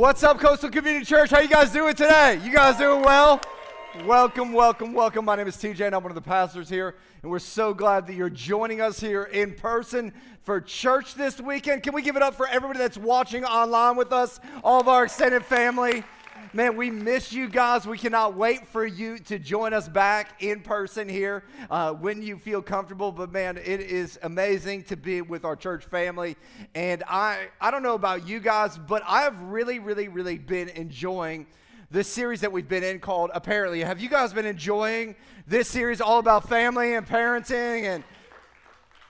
What's up, Coastal Community Church? How you guys doing today? You guys doing well? Welcome, welcome, welcome. My name is TJ, and I'm one of the pastors here, and we're so glad that you're joining us here in person for church this weekend. Can we give it up for everybody that's watching online with us, all of our extended family? Man, we miss you guys. We cannot wait for you to join us back in person here uh, when you feel comfortable. But man, it is amazing to be with our church family. And I, I don't know about you guys, but I have really, really, really been enjoying this series that we've been in called Apparently. Have you guys been enjoying this series all about family and parenting and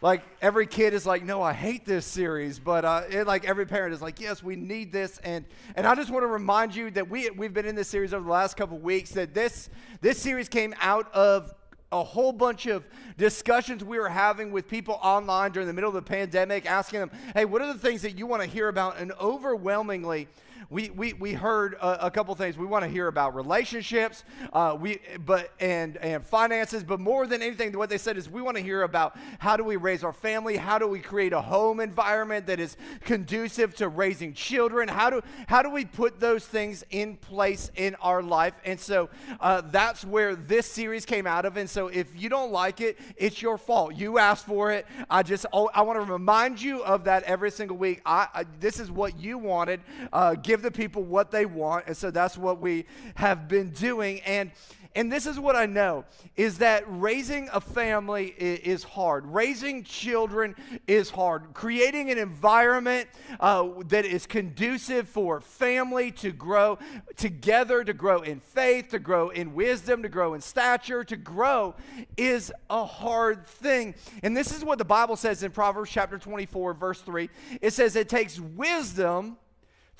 like every kid is like, no, I hate this series, but uh, it, like every parent is like, yes, we need this, and and I just want to remind you that we we've been in this series over the last couple weeks. That this this series came out of a whole bunch of discussions we were having with people online during the middle of the pandemic, asking them, hey, what are the things that you want to hear about? And overwhelmingly, we, we, we heard a, a couple things. We want to hear about relationships, uh, we, but, and, and finances, but more than anything, what they said is we want to hear about how do we raise our family? How do we create a home environment that is conducive to raising children? How do, how do we put those things in place in our life? And so uh, that's where this series came out of. And so if you don't like it, it's your fault. You asked for it. I just, oh, I want to remind you of that every single week. I, I this is what you wanted. Uh, give the people what they want. And so that's what we have been doing. And and this is what I know is that raising a family is hard. Raising children is hard. Creating an environment uh, that is conducive for family to grow together, to grow in faith, to grow in wisdom, to grow in stature, to grow is a hard thing. And this is what the Bible says in Proverbs chapter 24, verse 3. It says it takes wisdom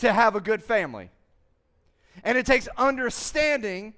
to have a good family. And it takes understanding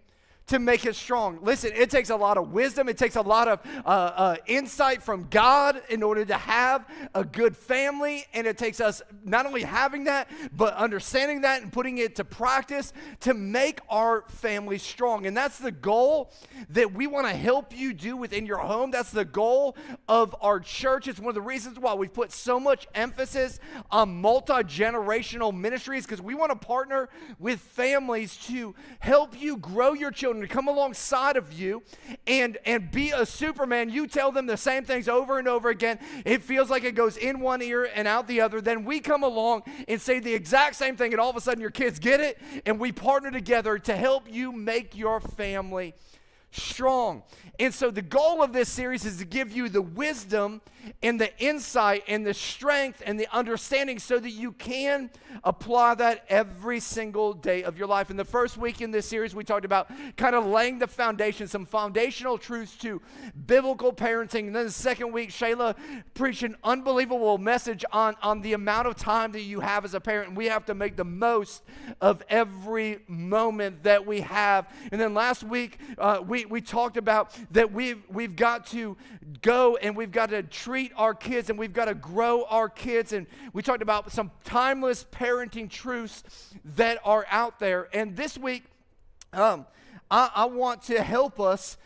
to make it strong. Listen, it takes a lot of wisdom, it takes a lot of uh, uh, insight from God in order to have a good family. And it takes us not only having that, but understanding that and putting it to practice to make our family strong. And that's the goal that we want to help you do within your home. That's the goal of our church. It's one of the reasons why we've put so much emphasis on multi generational ministries because we want to partner with families to help you grow your children to come alongside of you and, and be a Superman, you tell them the same things over and over again. It feels like it goes in one ear and out the other. Then we come along and say the exact same thing, and all of a sudden your kids get it, and we partner together to help you make your family strong. And so, the goal of this series is to give you the wisdom and the insight and the strength and the understanding so that you can apply that every single day of your life. In the first week in this series, we talked about kind of laying the foundation, some foundational truths to biblical parenting. And then the second week, Shayla preached an unbelievable message on, on the amount of time that you have as a parent. And we have to make the most of every moment that we have. And then last week, uh, we, we talked about that we've, we've got to go and we've got to treat our kids and we've got to grow our kids. And we talked about some timeless parenting truths that are out there. And this week, um, I, I want to help us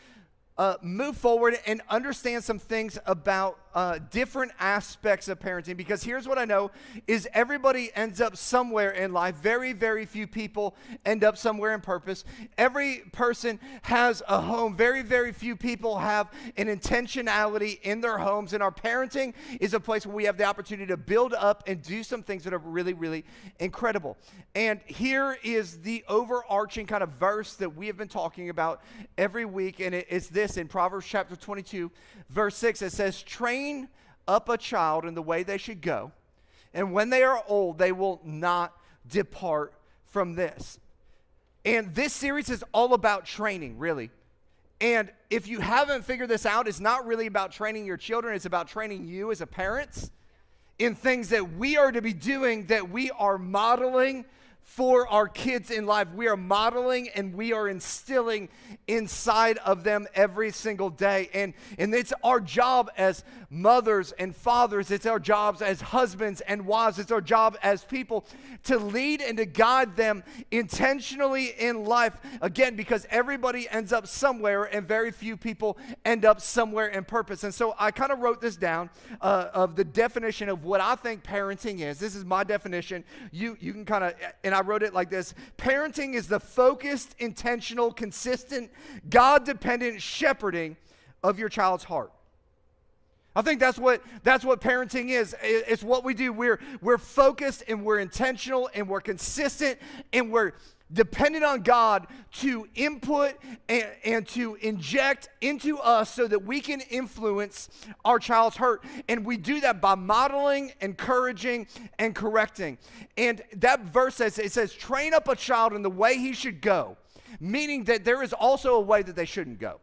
uh, move forward and understand some things about uh, different aspects of parenting because here's what i know is everybody ends up somewhere in life. Very very few people end up somewhere in purpose. Every person has a home. Very very few people have an intentionality in their homes and our parenting is a place where we have the opportunity to build up and do some things that are really really incredible. And here is the overarching kind of verse that we have been talking about every week and it, it's this in proverbs chapter 22 verse 6 it says train train up a child in the way they should go, and when they are old, they will not depart from this. And this series is all about training, really. And if you haven't figured this out, it's not really about training your children, it's about training you as a parent in things that we are to be doing, that we are modeling for our kids in life. We are modeling and we are instilling inside of them every single day. And, and it's our job as mothers and fathers, it's our jobs as husbands and wives, it's our job as people to lead and to guide them intentionally in life. Again, because everybody ends up somewhere and very few people end up somewhere in purpose. And so I kind of wrote this down uh, of the definition of what I think parenting is. This is my definition. You, you can kind of, and I wrote it like this Parenting is the focused, intentional, consistent, God dependent shepherding of your child's heart. I think that's what that's what parenting is. It's what we do. We're we're focused and we're intentional and we're consistent and we're dependent on God to input and, and, to inject into us so that we can influence our child's hurt. And we do that by modeling, encouraging, and correcting. And that verse says it says, train up a child in the way he should go, meaning that there is also a way that they shouldn't go.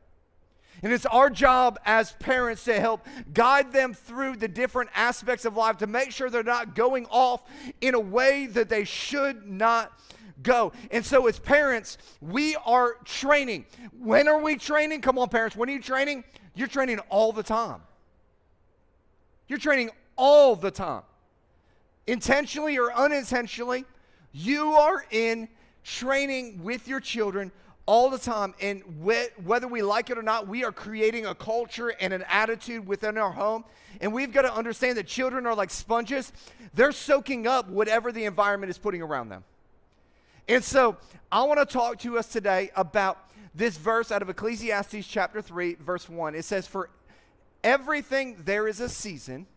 And it's our job as parents to help guide them through the different aspects of life to make sure they're not going off in a way that they should not go. And so, as parents, we are training. When are we training? Come on, parents. When are you training? You're training all the time. You're training all the time. Intentionally or unintentionally, you are in training with your children all the time. And whether we like it or not, we are creating a culture and an attitude within our home. And we've got to understand that children are like sponges, they're soaking up whatever the environment is putting around them. And so I want to talk to us today about this verse out of Ecclesiastes chapter 3, verse 1. It says, For everything there is a season,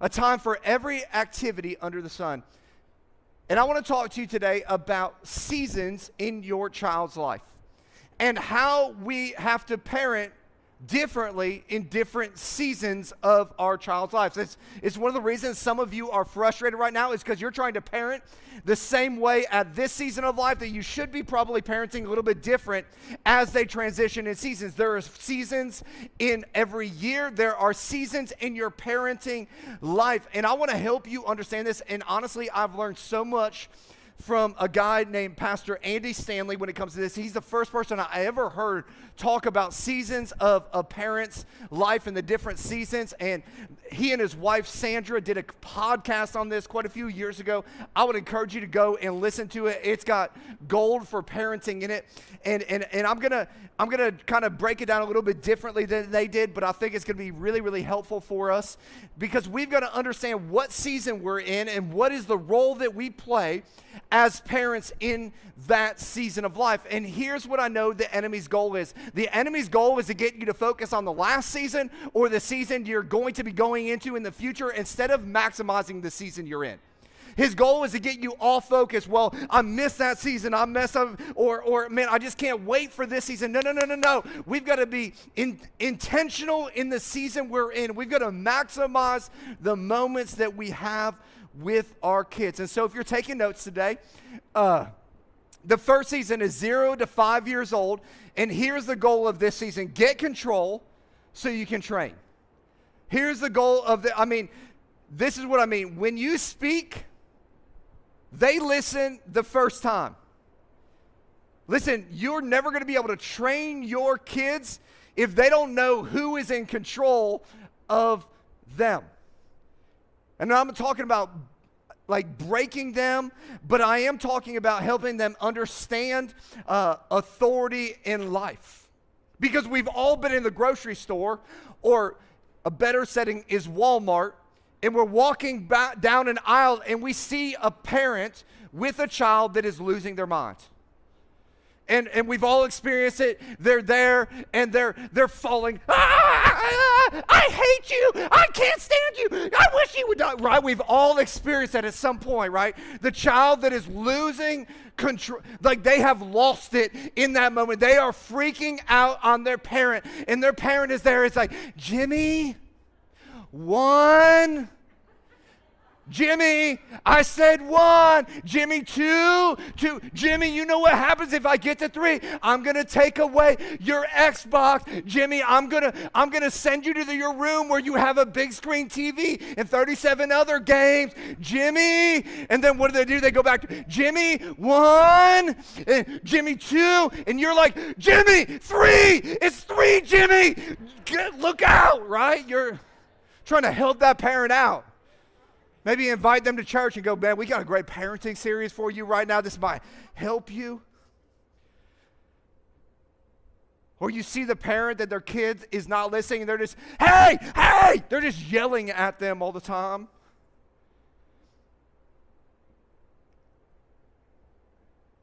a time for every activity under the sun. And I want to talk to you today about seasons in your child's life and how we have to parent differently in different seasons of our child's lives. It's, it's one of the reasons some of you are frustrated right now is because you're trying to parent the same way at this season of life that you should be probably parenting a little bit different as they transition in seasons. There are seasons in every year, there are seasons in your parenting life. And I want to help you understand this. And honestly, I've learned so much from a guy named Pastor Andy Stanley when it comes to this. He's the first person I ever heard talk about seasons of a parent's life and the different seasons. And he and his wife Sandra did a podcast on this quite a few years ago. I would encourage you to go and listen to it. It's got gold for parenting in it. And and, and I'm gonna I'm gonna kind of break it down a little bit differently than they did, but I think it's gonna be really, really helpful for us because we've got to understand what season we're in and what is the role that we play as parents in that season of life. And here's what I know the enemy's goal is the enemy's goal is to get you to focus on the last season or the season you're going to be going into in the future instead of maximizing the season you're in. His goal is to get you all focused. Well, I missed that season. I messed up, or, or man, I just can't wait for this season. No, no, no, no, no. We've got to be in, intentional in the season we're in. We've got to maximize the moments that we have with our kids. And so, if you're taking notes today, uh, the first season is zero to five years old. And here's the goal of this season get control so you can train. Here's the goal of the, I mean, this is what I mean. When you speak, they listen the first time. Listen, you're never going to be able to train your kids if they don't know who is in control of them. And I'm talking about like breaking them, but I am talking about helping them understand uh, authority in life. Because we've all been in the grocery store, or a better setting is Walmart, and we're walking down an aisle and we see a parent with a child that is losing their mind and, and we've all experienced it. They're there and they're they're falling. Ah, I hate you. I can't stand you. I wish you would die. Right? We've all experienced that at some point, right? The child that is losing control, like they have lost it in that moment. They are freaking out on their parent, and their parent is there. It's like, Jimmy, one Jimmy, I said one. Jimmy, two. Two. Jimmy, you know what happens if I get to three? I'm gonna take away your Xbox. Jimmy, I'm gonna I'm gonna send you to the, your room where you have a big screen TV and 37 other games. Jimmy, and then what do they do? They go back to Jimmy one, and Jimmy two, and you're like Jimmy three. It's three, Jimmy. Get, look out, right? You're trying to help that parent out. Maybe invite them to church and go, man, we got a great parenting series for you right now. This might help you. Or you see the parent that their kid is not listening and they're just, hey, hey, they're just yelling at them all the time.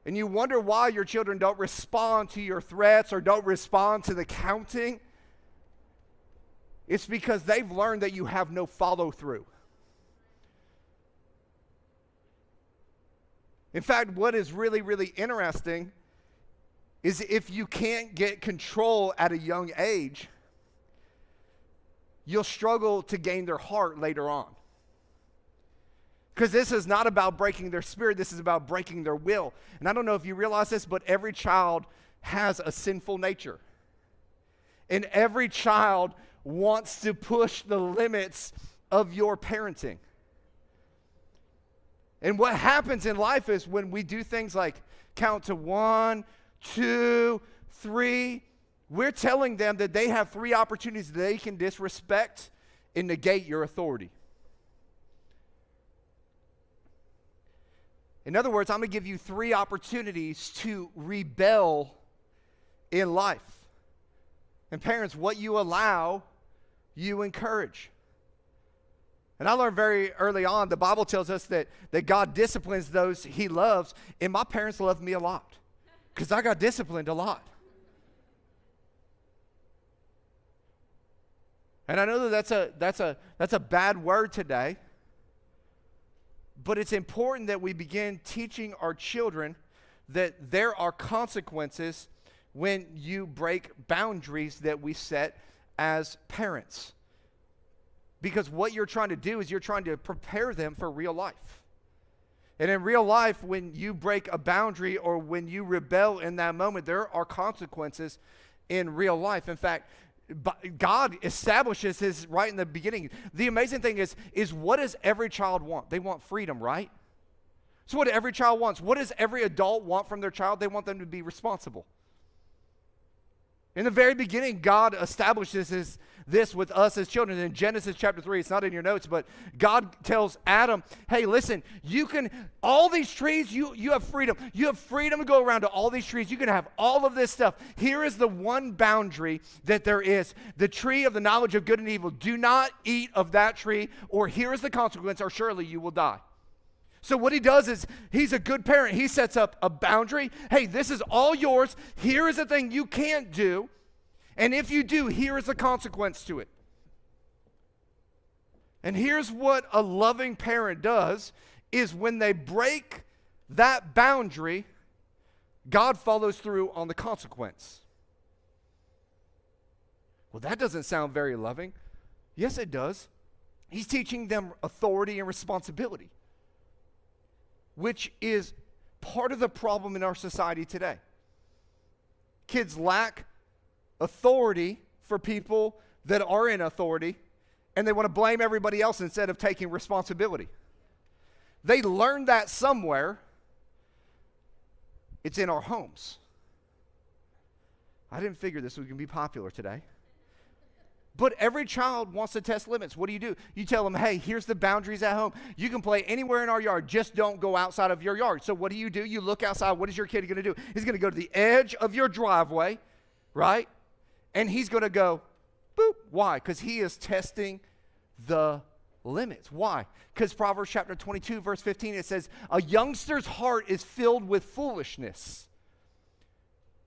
and you wonder why your children don't respond to your threats or don't respond to the counting, it's because they've learned that you have no follow through. In fact, what is really, really interesting is if you can't get control at a young age, you'll struggle to gain their heart later on. Because this is not about breaking their spirit, this is about breaking their will. And I don't know if you realize this, but every child has a sinful nature. And every child wants to push the limits of your parenting. And what happens in life is when we do things like count to one, two, three, we're telling them that they have three opportunities that they can disrespect and negate your authority. In other words, I'm going to give you three opportunities to rebel in life. And parents, what you allow, you encourage. And I learned very early on, the Bible tells us that, that God disciplines those he loves. And my parents loved me a lot because I got disciplined a lot. And I know that that's a, that's a, that's a bad word today. But it's important that we begin teaching our children that there are consequences when you break boundaries that we set as parents. Because what you're trying to do is you're trying to prepare them for real life. And in real life, when you break a boundary or when you rebel in that moment, there are consequences in real life. In fact, God establishes his right in the beginning. The amazing thing is, is what does every child want? They want freedom, right? So what every child wants. What does every adult want from their child? They want them to be responsible. In the very beginning, God establishes his, this with us as children. In Genesis chapter 3, it's not in your notes, but God tells Adam, hey, listen, you can, all these trees, you, you have freedom. You have freedom to go around to all these trees. You can have all of this stuff. Here is the one boundary that there is the tree of the knowledge of good and evil. Do not eat of that tree, or here is the consequence, or surely you will die. So, what he does is he's a good parent. He sets up a boundary. Hey, this is all yours. Here is a thing you can't do. And if you do, here is the consequence to it. And here's what a loving parent does is when they break that boundary, God follows through on the consequence. Well, that doesn't sound very loving. Yes, it does. He's teaching them authority and responsibility which is part of the problem in our society today. Kids lack authority for people that are in authority, and they want to blame everybody else instead of taking responsibility. They learned that somewhere. It's in our homes. I didn't figure this was going to be popular today. But every child wants to test limits. What do you do? You tell them, hey, here's the boundaries at home. You can play anywhere in our yard, just don't go outside of your yard. So, what do you do? You look outside. What is your kid going to do? He's going to go to the edge of your driveway, right? And he's going to go, boop. Why? Because he is testing the limits. Why? Because Proverbs chapter 22, verse 15, it says, A youngster's heart is filled with foolishness.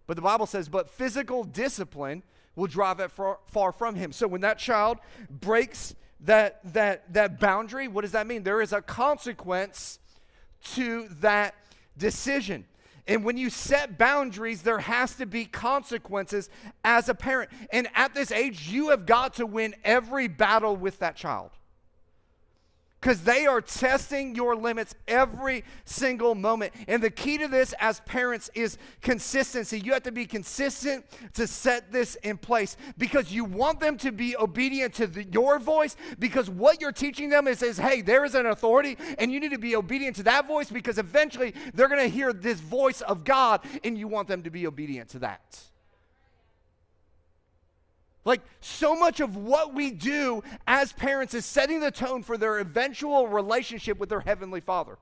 But the Bible says, But physical discipline will drive it far, far from him. So when that child breaks that, that, that boundary, what does that mean? There is a consequence to that decision. And when you set boundaries, there has to be consequences as a parent. And at this age, you have got to win every battle with that child because they are testing your limits every single moment. And the key to this as parents is consistency. You have to be consistent to set this in place because you want them to be obedient to the, your voice because what you're teaching them is, is hey, there is an authority and you need to be obedient to that voice because eventually they're going to hear this voice of God and you want them to be obedient to that. Like, so much of what we do as parents is setting the tone for their eventual relationship with their Heavenly Father.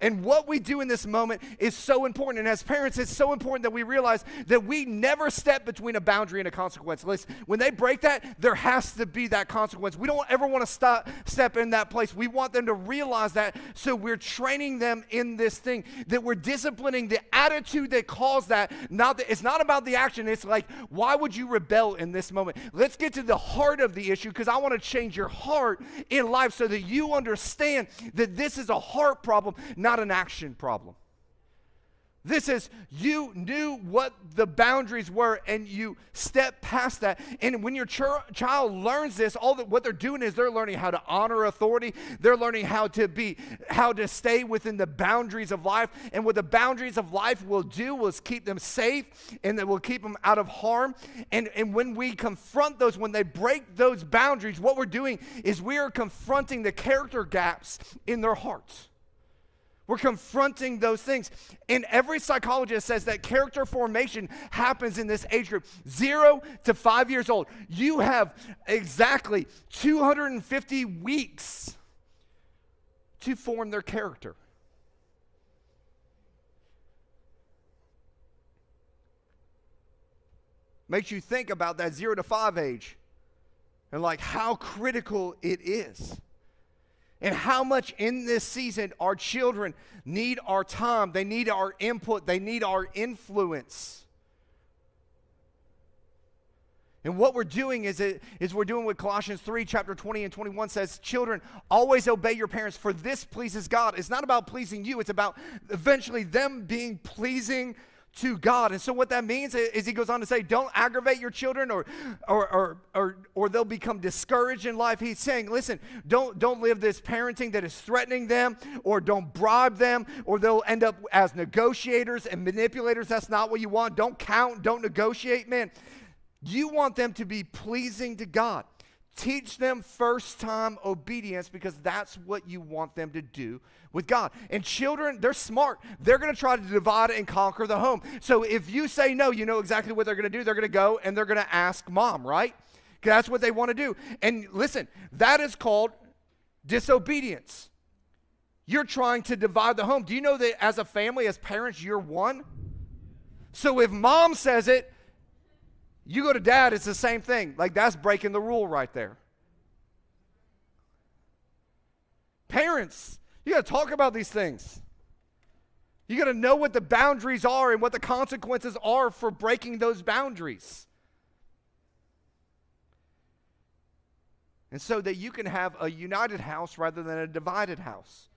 And what we do in this moment is so important. And as parents, it's so important that we realize that we never step between a boundary and a consequence. Listen, when they break that, there has to be that consequence. We don't ever want to stop, step in that place. We want them to realize that. So we're training them in this thing, that we're disciplining the attitude that caused that. Not that it's not about the action. It's like, why would you rebel in this moment? Let's get to the heart of the issue because I want to change your heart in life so that you understand that this is a heart problem not an action problem. This is you knew what the boundaries were and you step past that. And when your ch- child learns this, all that what they're doing is they're learning how to honor authority. They're learning how to be how to stay within the boundaries of life. And what the boundaries of life will do is keep them safe and that will keep them out of harm. And and when we confront those when they break those boundaries, what we're doing is we are confronting the character gaps in their hearts. We're confronting those things. And every psychologist says that character formation happens in this age group, zero to five years old. You have exactly 250 weeks to form their character. Makes you think about that zero to five age and like how critical it is and how much in this season our children need our time, they need our input, they need our influence. And what we're doing is, it, is we're doing what Colossians 3, chapter 20 and 21 says Children, always obey your parents, for this pleases God. It's not about pleasing you, it's about eventually them being pleasing to God. And so what that means is he goes on to say, don't aggravate your children or or or or, or they'll become discouraged in life. He's saying, listen, don't don't live this parenting that is threatening them or don't bribe them or they'll end up as negotiators and manipulators. That's not what you want. Don't count, don't negotiate, man. You want them to be pleasing to God. Teach them first time obedience because that's what you want them to do with God. And children, they're smart. They're going to try to divide and conquer the home. So if you say no, you know exactly what they're going to do. They're going to go and they're going to ask mom, right? That's what they want to do. And listen, that is called disobedience. You're trying to divide the home. Do you know that as a family, as parents, you're one? So if mom says it, you go to dad, it's the same thing. Like that's breaking the rule right there. Parents, you got to talk about these things. You got to know what the boundaries are and what the consequences are for breaking those boundaries. And so that you can have a united house rather than a divided house.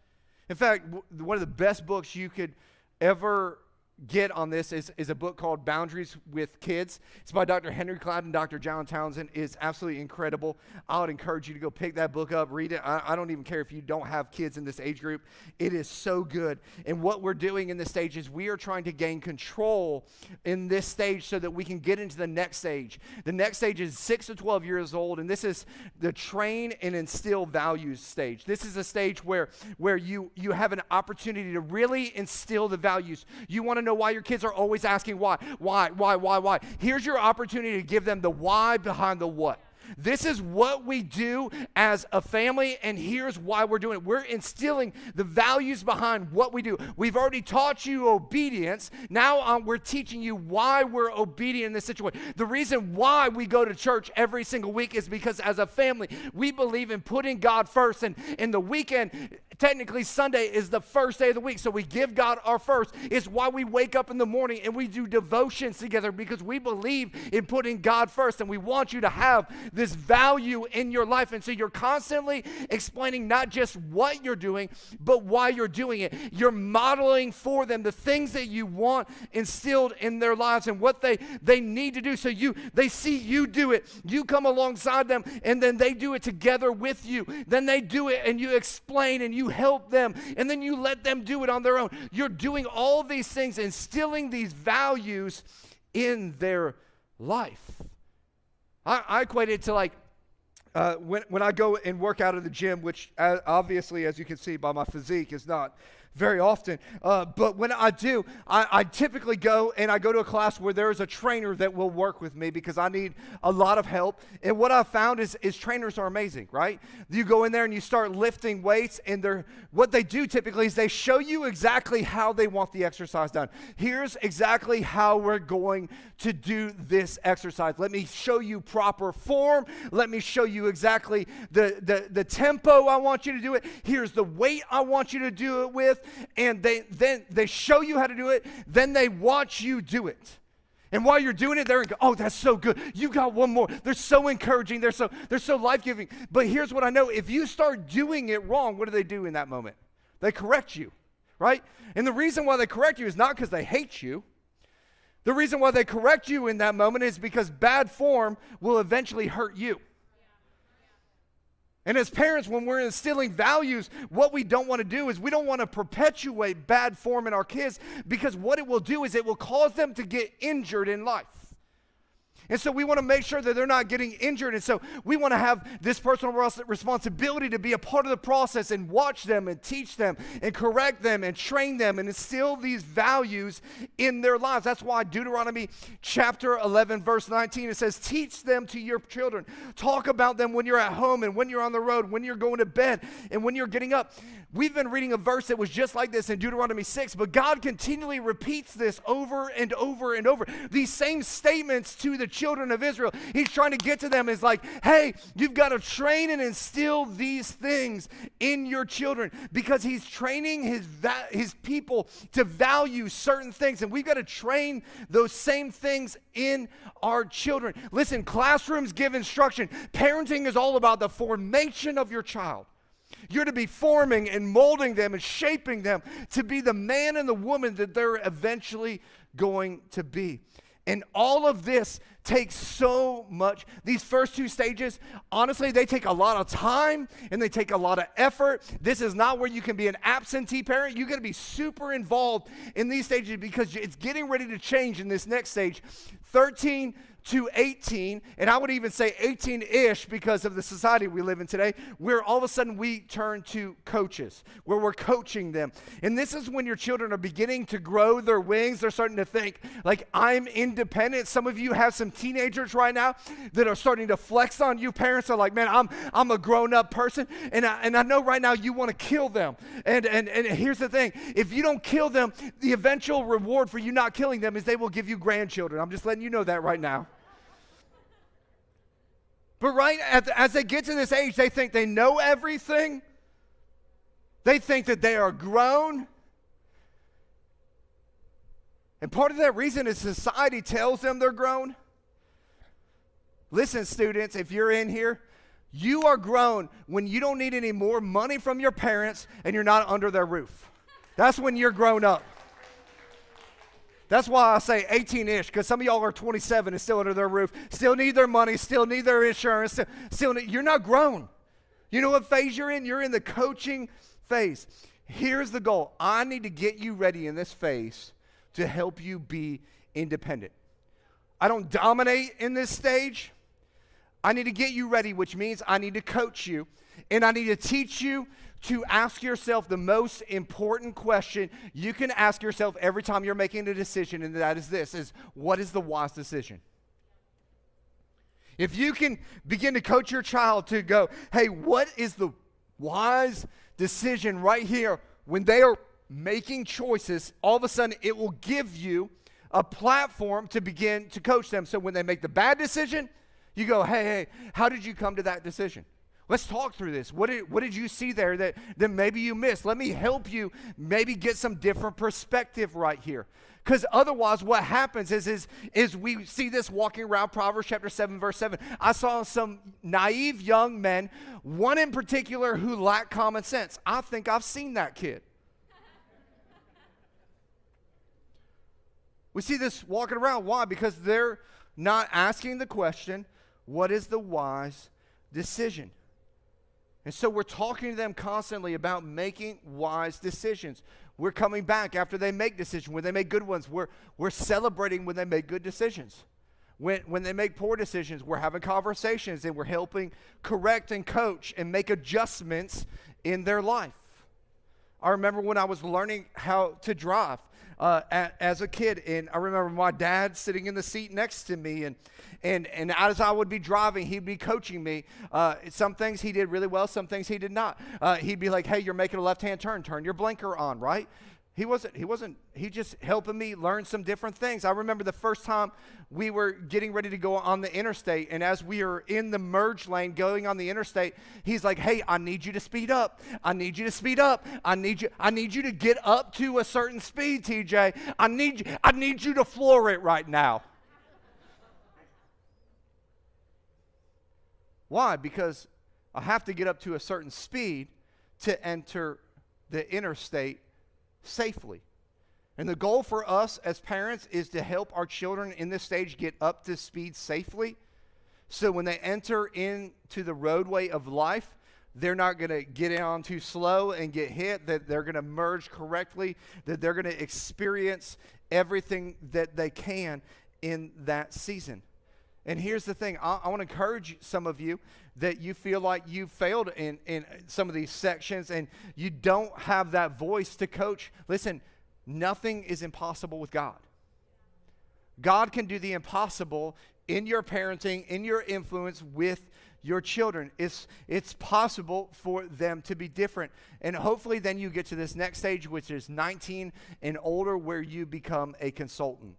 In fact, one of the best books you could ever get on this is, is a book called Boundaries with Kids. It's by Dr. Henry Cloud and Dr. John Townsend. It's absolutely incredible. I would encourage you to go pick that book up, read it. I, I, don't even care if you don't have kids in this age group. It is so good. And what we're doing in this stage is we are trying to gain control in this stage so that we can get into the next stage. The next stage is 6 to 12 years old, and this is the train and instill values stage. This is a stage where, where you, you have an opportunity to really instill the values. You want to know why your kids are always asking why, why, why, why, why. Here's your opportunity to give them the why behind the what. This is what we do as a family, and here's why we're doing it. We're instilling the values behind what we do. We've already taught you obedience. Now um, we're teaching you why we're obedient in this situation. The reason why we go to church every single week is because as a family, we believe in putting God first. And in the weekend, technically Sunday is the first day of the week. So we give God our first. It's why we wake up in the morning and we do devotions together because we believe in putting God first. And we want you to have this value in your life. And so you're constantly explaining not just what you're doing, but why you're doing it. You're modeling for them the things that you want instilled in their lives and what they, they need to do. So you they see you do it. You come alongside them and then they do it together with you. Then they do it and you explain and you help them, and then you let them do it on their own. You're doing all these things, instilling these values in their life. I, I equate it to like uh, when, when I go and work out at the gym, which obviously, as you can see by my physique, is not very often. Uh, but when I do, I, I, typically go and I go to a class where there is a trainer that will work with me because I need a lot of help. And what I've found is, is trainers are amazing, right? You go in there and you start lifting weights, and they're, what they do typically is they show you exactly how they want the exercise done. Here's exactly how we're going to do this exercise. Let me show you proper form. Let me show you exactly the, the, the tempo I want you to do it. Here's the weight I want you to do it with and they then they show you how to do it, then they watch you do it. And while you're doing it, they're go, oh, that's so good. You got one more. They're so encouraging. They're so they're so life-giving. But here's what I know: if you start doing it wrong, what do they do in that moment? They correct you, right? And the reason why they correct you is not because they hate you. The reason why they correct you in that moment is because bad form will eventually hurt you. And as parents, when we're instilling values, what we don't want to do is we don't want to perpetuate bad form in our kids because what it will do is it will cause them to get injured in life. And so we want to make sure that they're not getting injured. And so we want to have this personal responsibility to be a part of the process and watch them and teach them and correct them and train them and instill these values in their lives. That's why Deuteronomy chapter 11, verse 19, it says, Teach them to your children. Talk about them when you're at home and when you're on the road, when you're going to bed and when you're getting up. We've been reading a verse that was just like this in Deuteronomy 6, but God continually repeats this over and over and over. These same statements to the children of Israel. He's trying to get to them is like, hey, you've got to train and instill these things in your children because he's training his, va- his people to value certain things. And we've got to train those same things in our children. Listen, classrooms give instruction. Parenting is all about the formation of your child. You're to be forming and molding them and shaping them to be the man and the woman that they're eventually going to be. And all of this takes so much. These first two stages, honestly, they take a lot of time and they take a lot of effort. This is not where you can be an absentee parent. You got to be super involved in these stages because it's getting ready to change in this next stage. 13 to 18, and I would even say 18 ish because of the society we live in today, where all of a sudden we turn to coaches, where we're coaching them. And this is when your children are beginning to grow their wings. They're starting to think, like, I'm independent. Some of you have some teenagers right now that are starting to flex on you. Parents are like, man, I'm, I'm a grown up person. And I, and I know right now you want to kill them. And, and, and here's the thing if you don't kill them, the eventual reward for you not killing them is they will give you grandchildren. I'm just letting you know that right now. But right as they get to this age, they think they know everything. They think that they are grown. And part of that reason is society tells them they're grown. Listen, students, if you're in here, you are grown when you don't need any more money from your parents and you're not under their roof. That's when you're grown up. That's why I say 18 ish, because some of y'all are 27 and still under their roof, still need their money, still need their insurance, still, still need, you're not grown. You know what phase you're in? You're in the coaching phase. Here's the goal I need to get you ready in this phase to help you be independent. I don't dominate in this stage. I need to get you ready, which means I need to coach you and I need to teach you to ask yourself the most important question you can ask yourself every time you're making a decision, and that is this is what is the wise decision? If you can begin to coach your child to go, hey, what is the wise decision right here when they are making choices, all of a sudden it will give you a platform to begin to coach them. So when they make the bad decision, you go, hey, hey, how did you come to that decision? Let's talk through this. What did, what did you see there that, that maybe you missed? Let me help you maybe get some different perspective right here. Because otherwise, what happens is, is, is we see this walking around Proverbs chapter 7, verse 7. I saw some naive young men, one in particular who lacked common sense. I think I've seen that kid. we see this walking around. Why? Because they're not asking the question, what is the wise decision? And so we're talking to them constantly about making wise decisions. We're coming back after they make decisions, when they make good ones. We're, we're celebrating when they make good decisions. when, when they make poor decisions, we're having conversations and we're helping correct and coach and make adjustments in their life. I remember when I was learning how to drive uh, as a kid, and I remember my dad sitting in the seat next to me, and and and as I would be driving, he'd be coaching me. Uh, some things he did really well, some things he did not. Uh, he'd be like, "Hey, you're making a left-hand turn. Turn your blinker on, right?" He wasn't, he wasn't, he just helping me learn some different things. I remember the first time we were getting ready to go on the interstate, and as we are in the merge lane going on the interstate, he's like, Hey, I need you to speed up. I need you to speed up. I need you, I need you to get up to a certain speed, TJ. I need you, I need you to floor it right now. Why? Because I have to get up to a certain speed to enter the interstate safely. And the goal for us as parents is to help our children in this stage get up to speed safely. So when they enter into the roadway of life, they're not going to get on too slow and get hit, that they're going to merge correctly, that they're going to experience everything that they can in that season. And here's the thing I, I want to encourage some of you that you feel like you failed in, in some of these sections and you don't have that voice to coach. Listen, nothing is impossible with God. God can do the impossible in your parenting, in your influence with your children. It's, it's possible for them to be different. And hopefully, then you get to this next stage, which is 19 and older, where you become a consultant.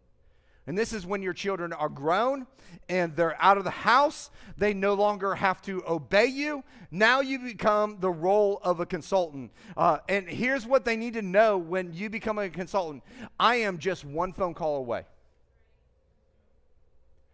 And this is when your children are grown and they're out of the house. They no longer have to obey you. Now you become the role of a consultant. Uh, and here's what they need to know when you become a consultant I am just one phone call away.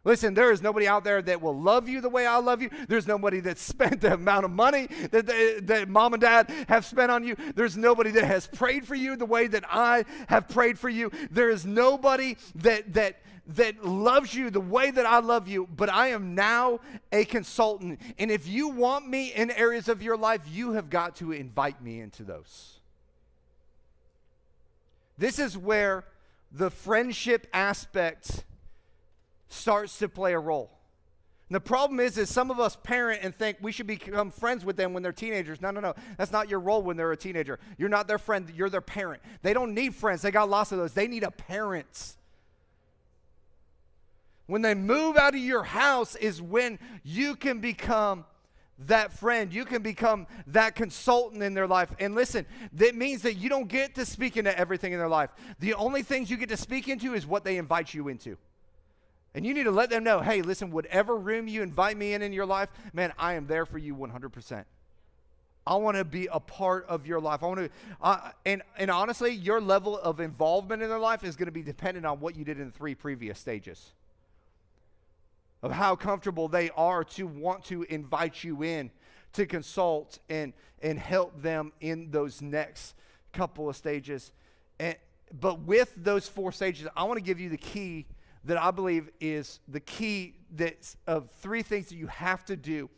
Listen, there is nobody out there that will love you the way I love you. There's nobody that spent the amount of money that, they, that mom and dad have spent on you. There's nobody that has prayed for you the way that I have prayed for you. There is nobody that that that loves you the way that I love you, but I am now a consultant. And if you want me in areas of your life, you have got to invite me into those. This is where the friendship aspect starts to play a role. And the problem is, is some of us parent and think we should become friends with them when they're teenagers. No, no, no. That's not your role when they're a teenager. You're not their friend. You're their parent. They don't need friends. They got lots of those. They need a parent. When they move out of your house is when you can become that friend. You can become that consultant in their life. And listen, that means that you don't get to speak into everything in their life. The only things you get to speak into is what they invite you into. And you need to let them know hey, listen, whatever room you invite me in in your life, man, I am there for you 100%. I want to be a part of your life. I want to, uh, and, and honestly, your level of involvement in their life is going to be dependent on what you did in the three previous stages of how comfortable they are to want to invite you in to consult and, and help them in those next couple of stages. And, but with those four stages, I want to give you the key that I believe is the key that's of three things that you have to do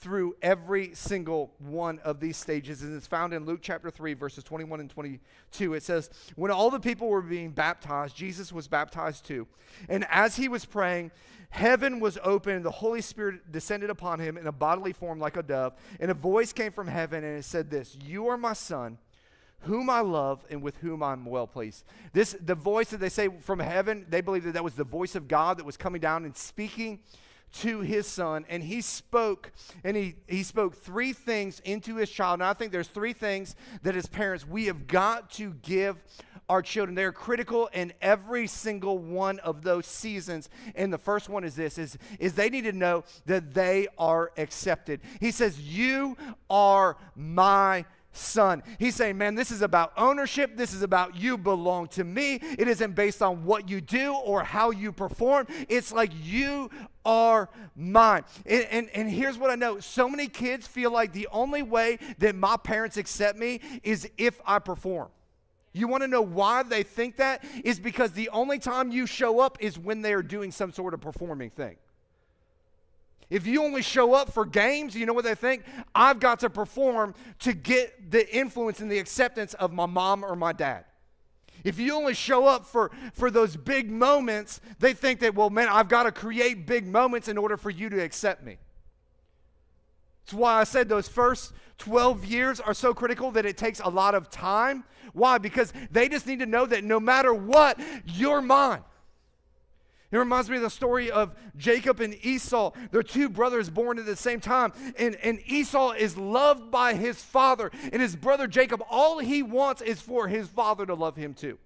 through every single one of these stages. And it's found in Luke chapter 3, verses 21 and 22. It says, When all the people were being baptized, Jesus was baptized too. And as he was praying, heaven was open, and the Holy Spirit descended upon him in a bodily form like a dove. And a voice came from heaven, and it said, This, You are my son whom I love and with whom I'm well pleased. This, the voice that they say from heaven, they believe that that was the voice of God that was coming down and speaking to his son. And he spoke and he, he spoke three things into his child. And i think there's three things that as parents we have got to give our children. They're critical in every single one of those seasons. And the first one is this is, is they need to know that they are accepted. He says you are my son. He's saying, man, this is about ownership. This is about you belong to me. It isn't based on what you do or how you perform. It's like you are mine. And, and, and here's what I know so many kids feel like the only way that my parents accept me is if I perform. You want to know why they think that? Is because the only time you show up is when they are doing some sort of performing thing. If you only show up for games, you know what they think? I've got to perform to get the influence and the acceptance of my mom or my dad. If you only show up for, for those big moments, they think that, well, man, I've got to create big moments in order for you to accept me. That's why I said those first 12 years are so critical that it takes a lot of time. Why? Because they just need to know that no matter what, you're mine. It reminds me of the story of Jacob and Esau. They're two brothers born at the same time. And, and Esau is loved by his father. And his brother Jacob, all he wants is for his father to love him too.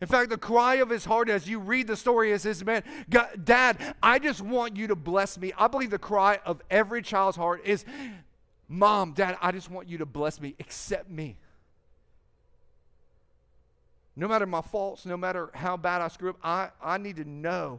In fact, the cry of his heart as you read the story is this man, Dad, I just want you to bless me. I believe the cry of every child's heart is, Mom, Dad, I just want you to bless me, accept me. No matter my faults, no matter how bad I screw up, I, I need to know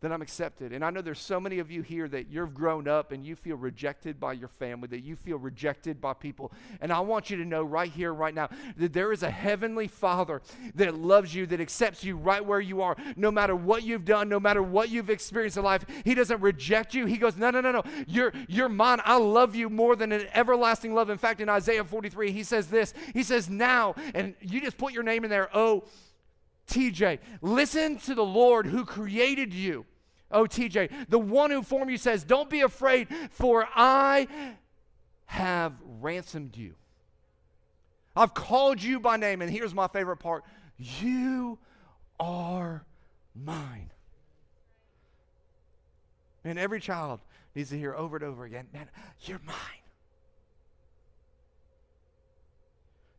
then I'm accepted. And I know there's so many of you here that you've grown up and you feel rejected by your family, that you feel rejected by people. And I want you to know right here, right now, that there is a heavenly Father that loves you, that accepts you right where you are, no matter what you've done, no matter what you've experienced in life. He doesn't reject you. He goes, No, no, no, no. You're, you're mine. I love you more than an everlasting love. In fact, in Isaiah 43, he says this He says, Now, and you just put your name in there, oh, TJ, listen to the Lord who created you. Oh, TJ, the one who formed you says, Don't be afraid, for I have ransomed you. I've called you by name, and here's my favorite part you are mine. And every child needs to hear over and over again, man, you're mine.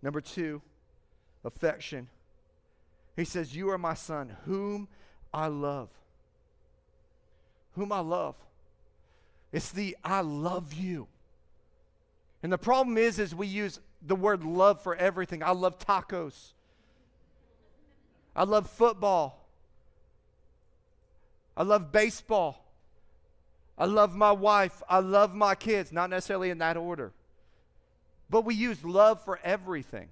Number two, affection. He says, You are my son, whom I love. Whom I love. It's the I love you. And the problem is, is we use the word love for everything. I love tacos. I love football. I love baseball. I love my wife. I love my kids. Not necessarily in that order. But we use love for everything.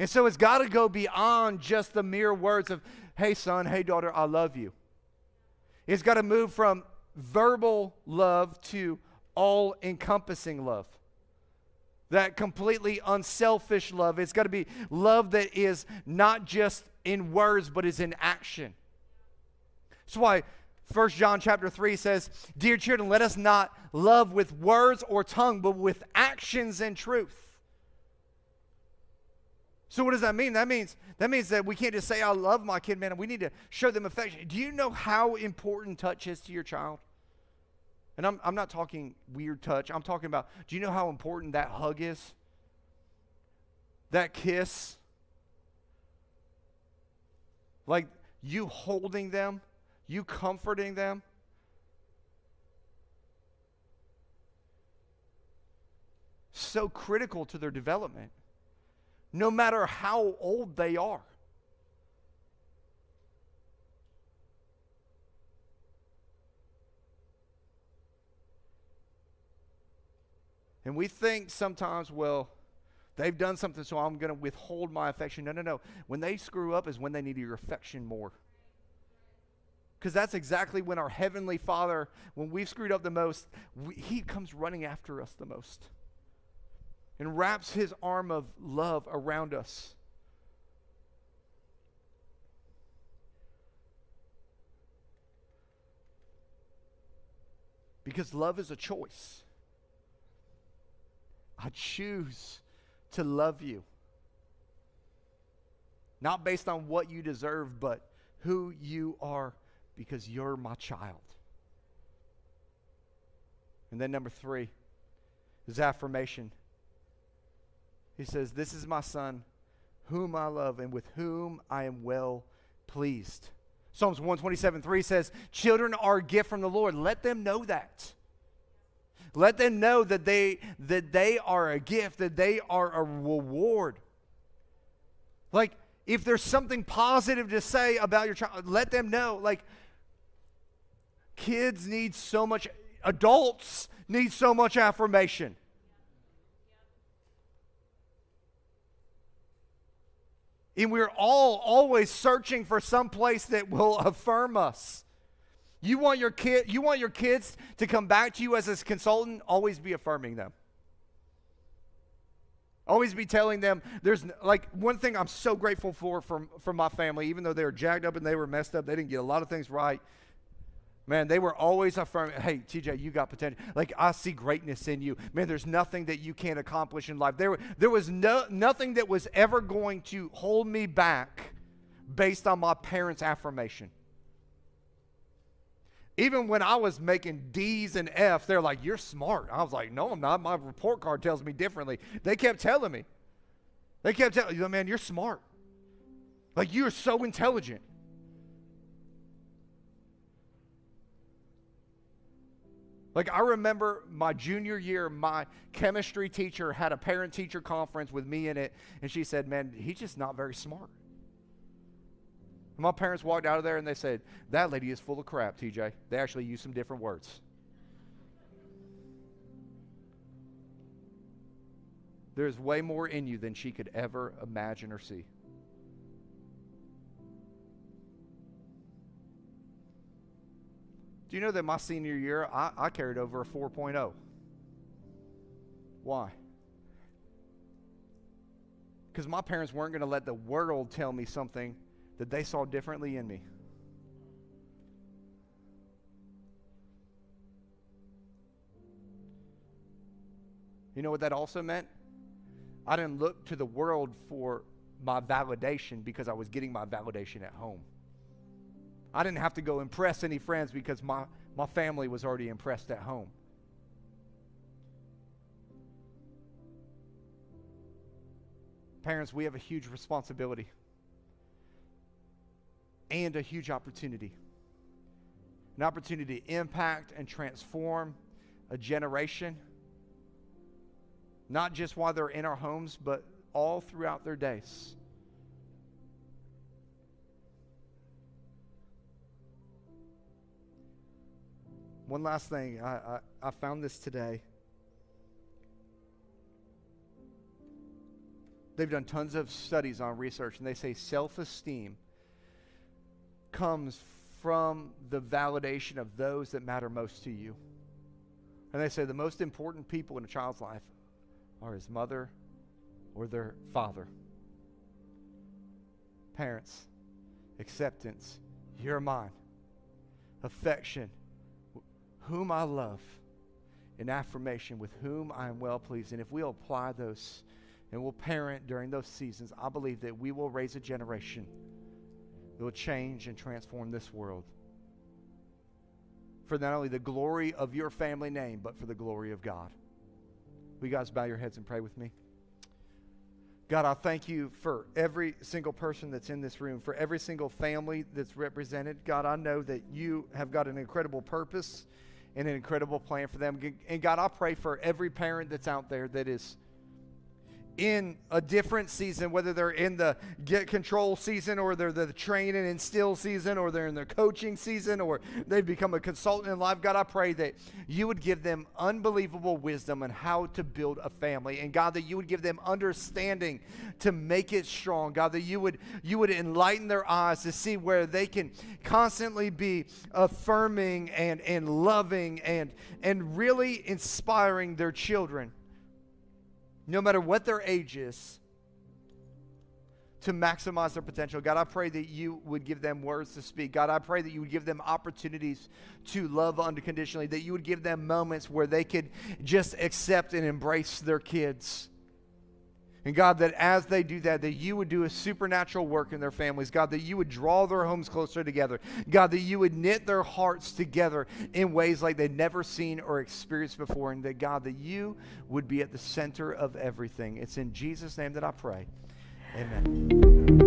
And so it's got to go beyond just the mere words of, hey, son, hey, daughter, I love you. It's got to move from verbal love to all encompassing love. That completely unselfish love. It's got to be love that is not just in words, but is in action. That's why 1 John chapter 3 says, Dear children, let us not love with words or tongue, but with actions and truth. So what does that mean? That means that means that we can't just say I love my kid, man. We need to show them affection. Do you know how important touch is to your child? And I'm I'm not talking weird touch. I'm talking about do you know how important that hug is? That kiss? Like you holding them, you comforting them. So critical to their development no matter how old they are. And we think sometimes, well, they've done something, so I'm going to withhold my affection. No, no, no. When they screw up is when they need your affection more. Because that's exactly when our Heavenly Father, when we've screwed up the most, we, He comes running after us the most and wraps his arm of love around us. Because love is a choice. I choose to love you. Not based on what you deserve, but who you are because you're my child. And then number three is affirmation. He says, This is my son, whom I love, and with whom I am well pleased. Psalms 127 3 says, Children are a gift from the Lord. Let them know that. Let them know that they, that they are a gift, that they are a reward. Like, if there's something positive to say about your child, let them know. Like, kids need so much, adults need so much affirmation. And we're all always searching for some place that will affirm us. You want your kid, you want your kids to come back to you as a consultant, always be affirming them. Always be telling them there's like one thing I'm so grateful for from, from my family, even though they were jacked up and they were messed up, they didn't get a lot of things right. Man, they were always affirming, hey, TJ, you got potential. Like, I see greatness in you. Man, there's nothing that you can't accomplish in life. There, there was no, nothing that was ever going to hold me back based on my parents' affirmation. Even when I was making D's and F's, they're like, You're smart. I was like, No, I'm not. My report card tells me differently. They kept telling me. They kept telling me, Man, you're smart. Like, you're so intelligent. Like, I remember my junior year, my chemistry teacher had a parent teacher conference with me in it, and she said, Man, he's just not very smart. My parents walked out of there and they said, That lady is full of crap, TJ. They actually used some different words. There's way more in you than she could ever imagine or see. Do you know that my senior year, I, I carried over a 4.0? Why? Because my parents weren't going to let the world tell me something that they saw differently in me. You know what that also meant? I didn't look to the world for my validation because I was getting my validation at home. I didn't have to go impress any friends because my, my family was already impressed at home. Parents, we have a huge responsibility and a huge opportunity. An opportunity to impact and transform a generation, not just while they're in our homes, but all throughout their days. One last thing, I, I, I found this today. They've done tons of studies on research, and they say self esteem comes from the validation of those that matter most to you. And they say the most important people in a child's life are his mother or their father. Parents, acceptance, you're mine. Affection, whom I love. And affirmation, with whom I am well pleased. And if we'll apply those and we'll parent during those seasons, I believe that we will raise a generation that will change and transform this world. For not only the glory of your family name, but for the glory of God. Will you guys bow your heads and pray with me? God, I thank you for every single person that's in this room, for every single family that's represented. God, I know that you have got an incredible purpose and an incredible plan for them. And God, I pray for every parent that's out there that is in a different season, whether they're in the get control season or they're the train and instill season or they're in the coaching season or they've become a consultant in life. God, I pray that you would give them unbelievable wisdom on how to build a family. And God, that you would give them understanding to make it strong. God, that you would you would enlighten their eyes to see where they can constantly be affirming and, and loving and and really inspiring their children no matter what their age is, to maximize their potential. God, I pray that you would give them words to speak. God, I pray that you would give them opportunities to love unconditionally, that you would give them moments where they could just accept and embrace their kids. And God, that as they do that, that you would do a supernatural work in their families. God, that you would draw their homes closer together. God, that you would knit their hearts together in ways like they'd never seen or experienced before. And that, God, that you would be at the center of everything. It's in Jesus' name that I pray. Amen.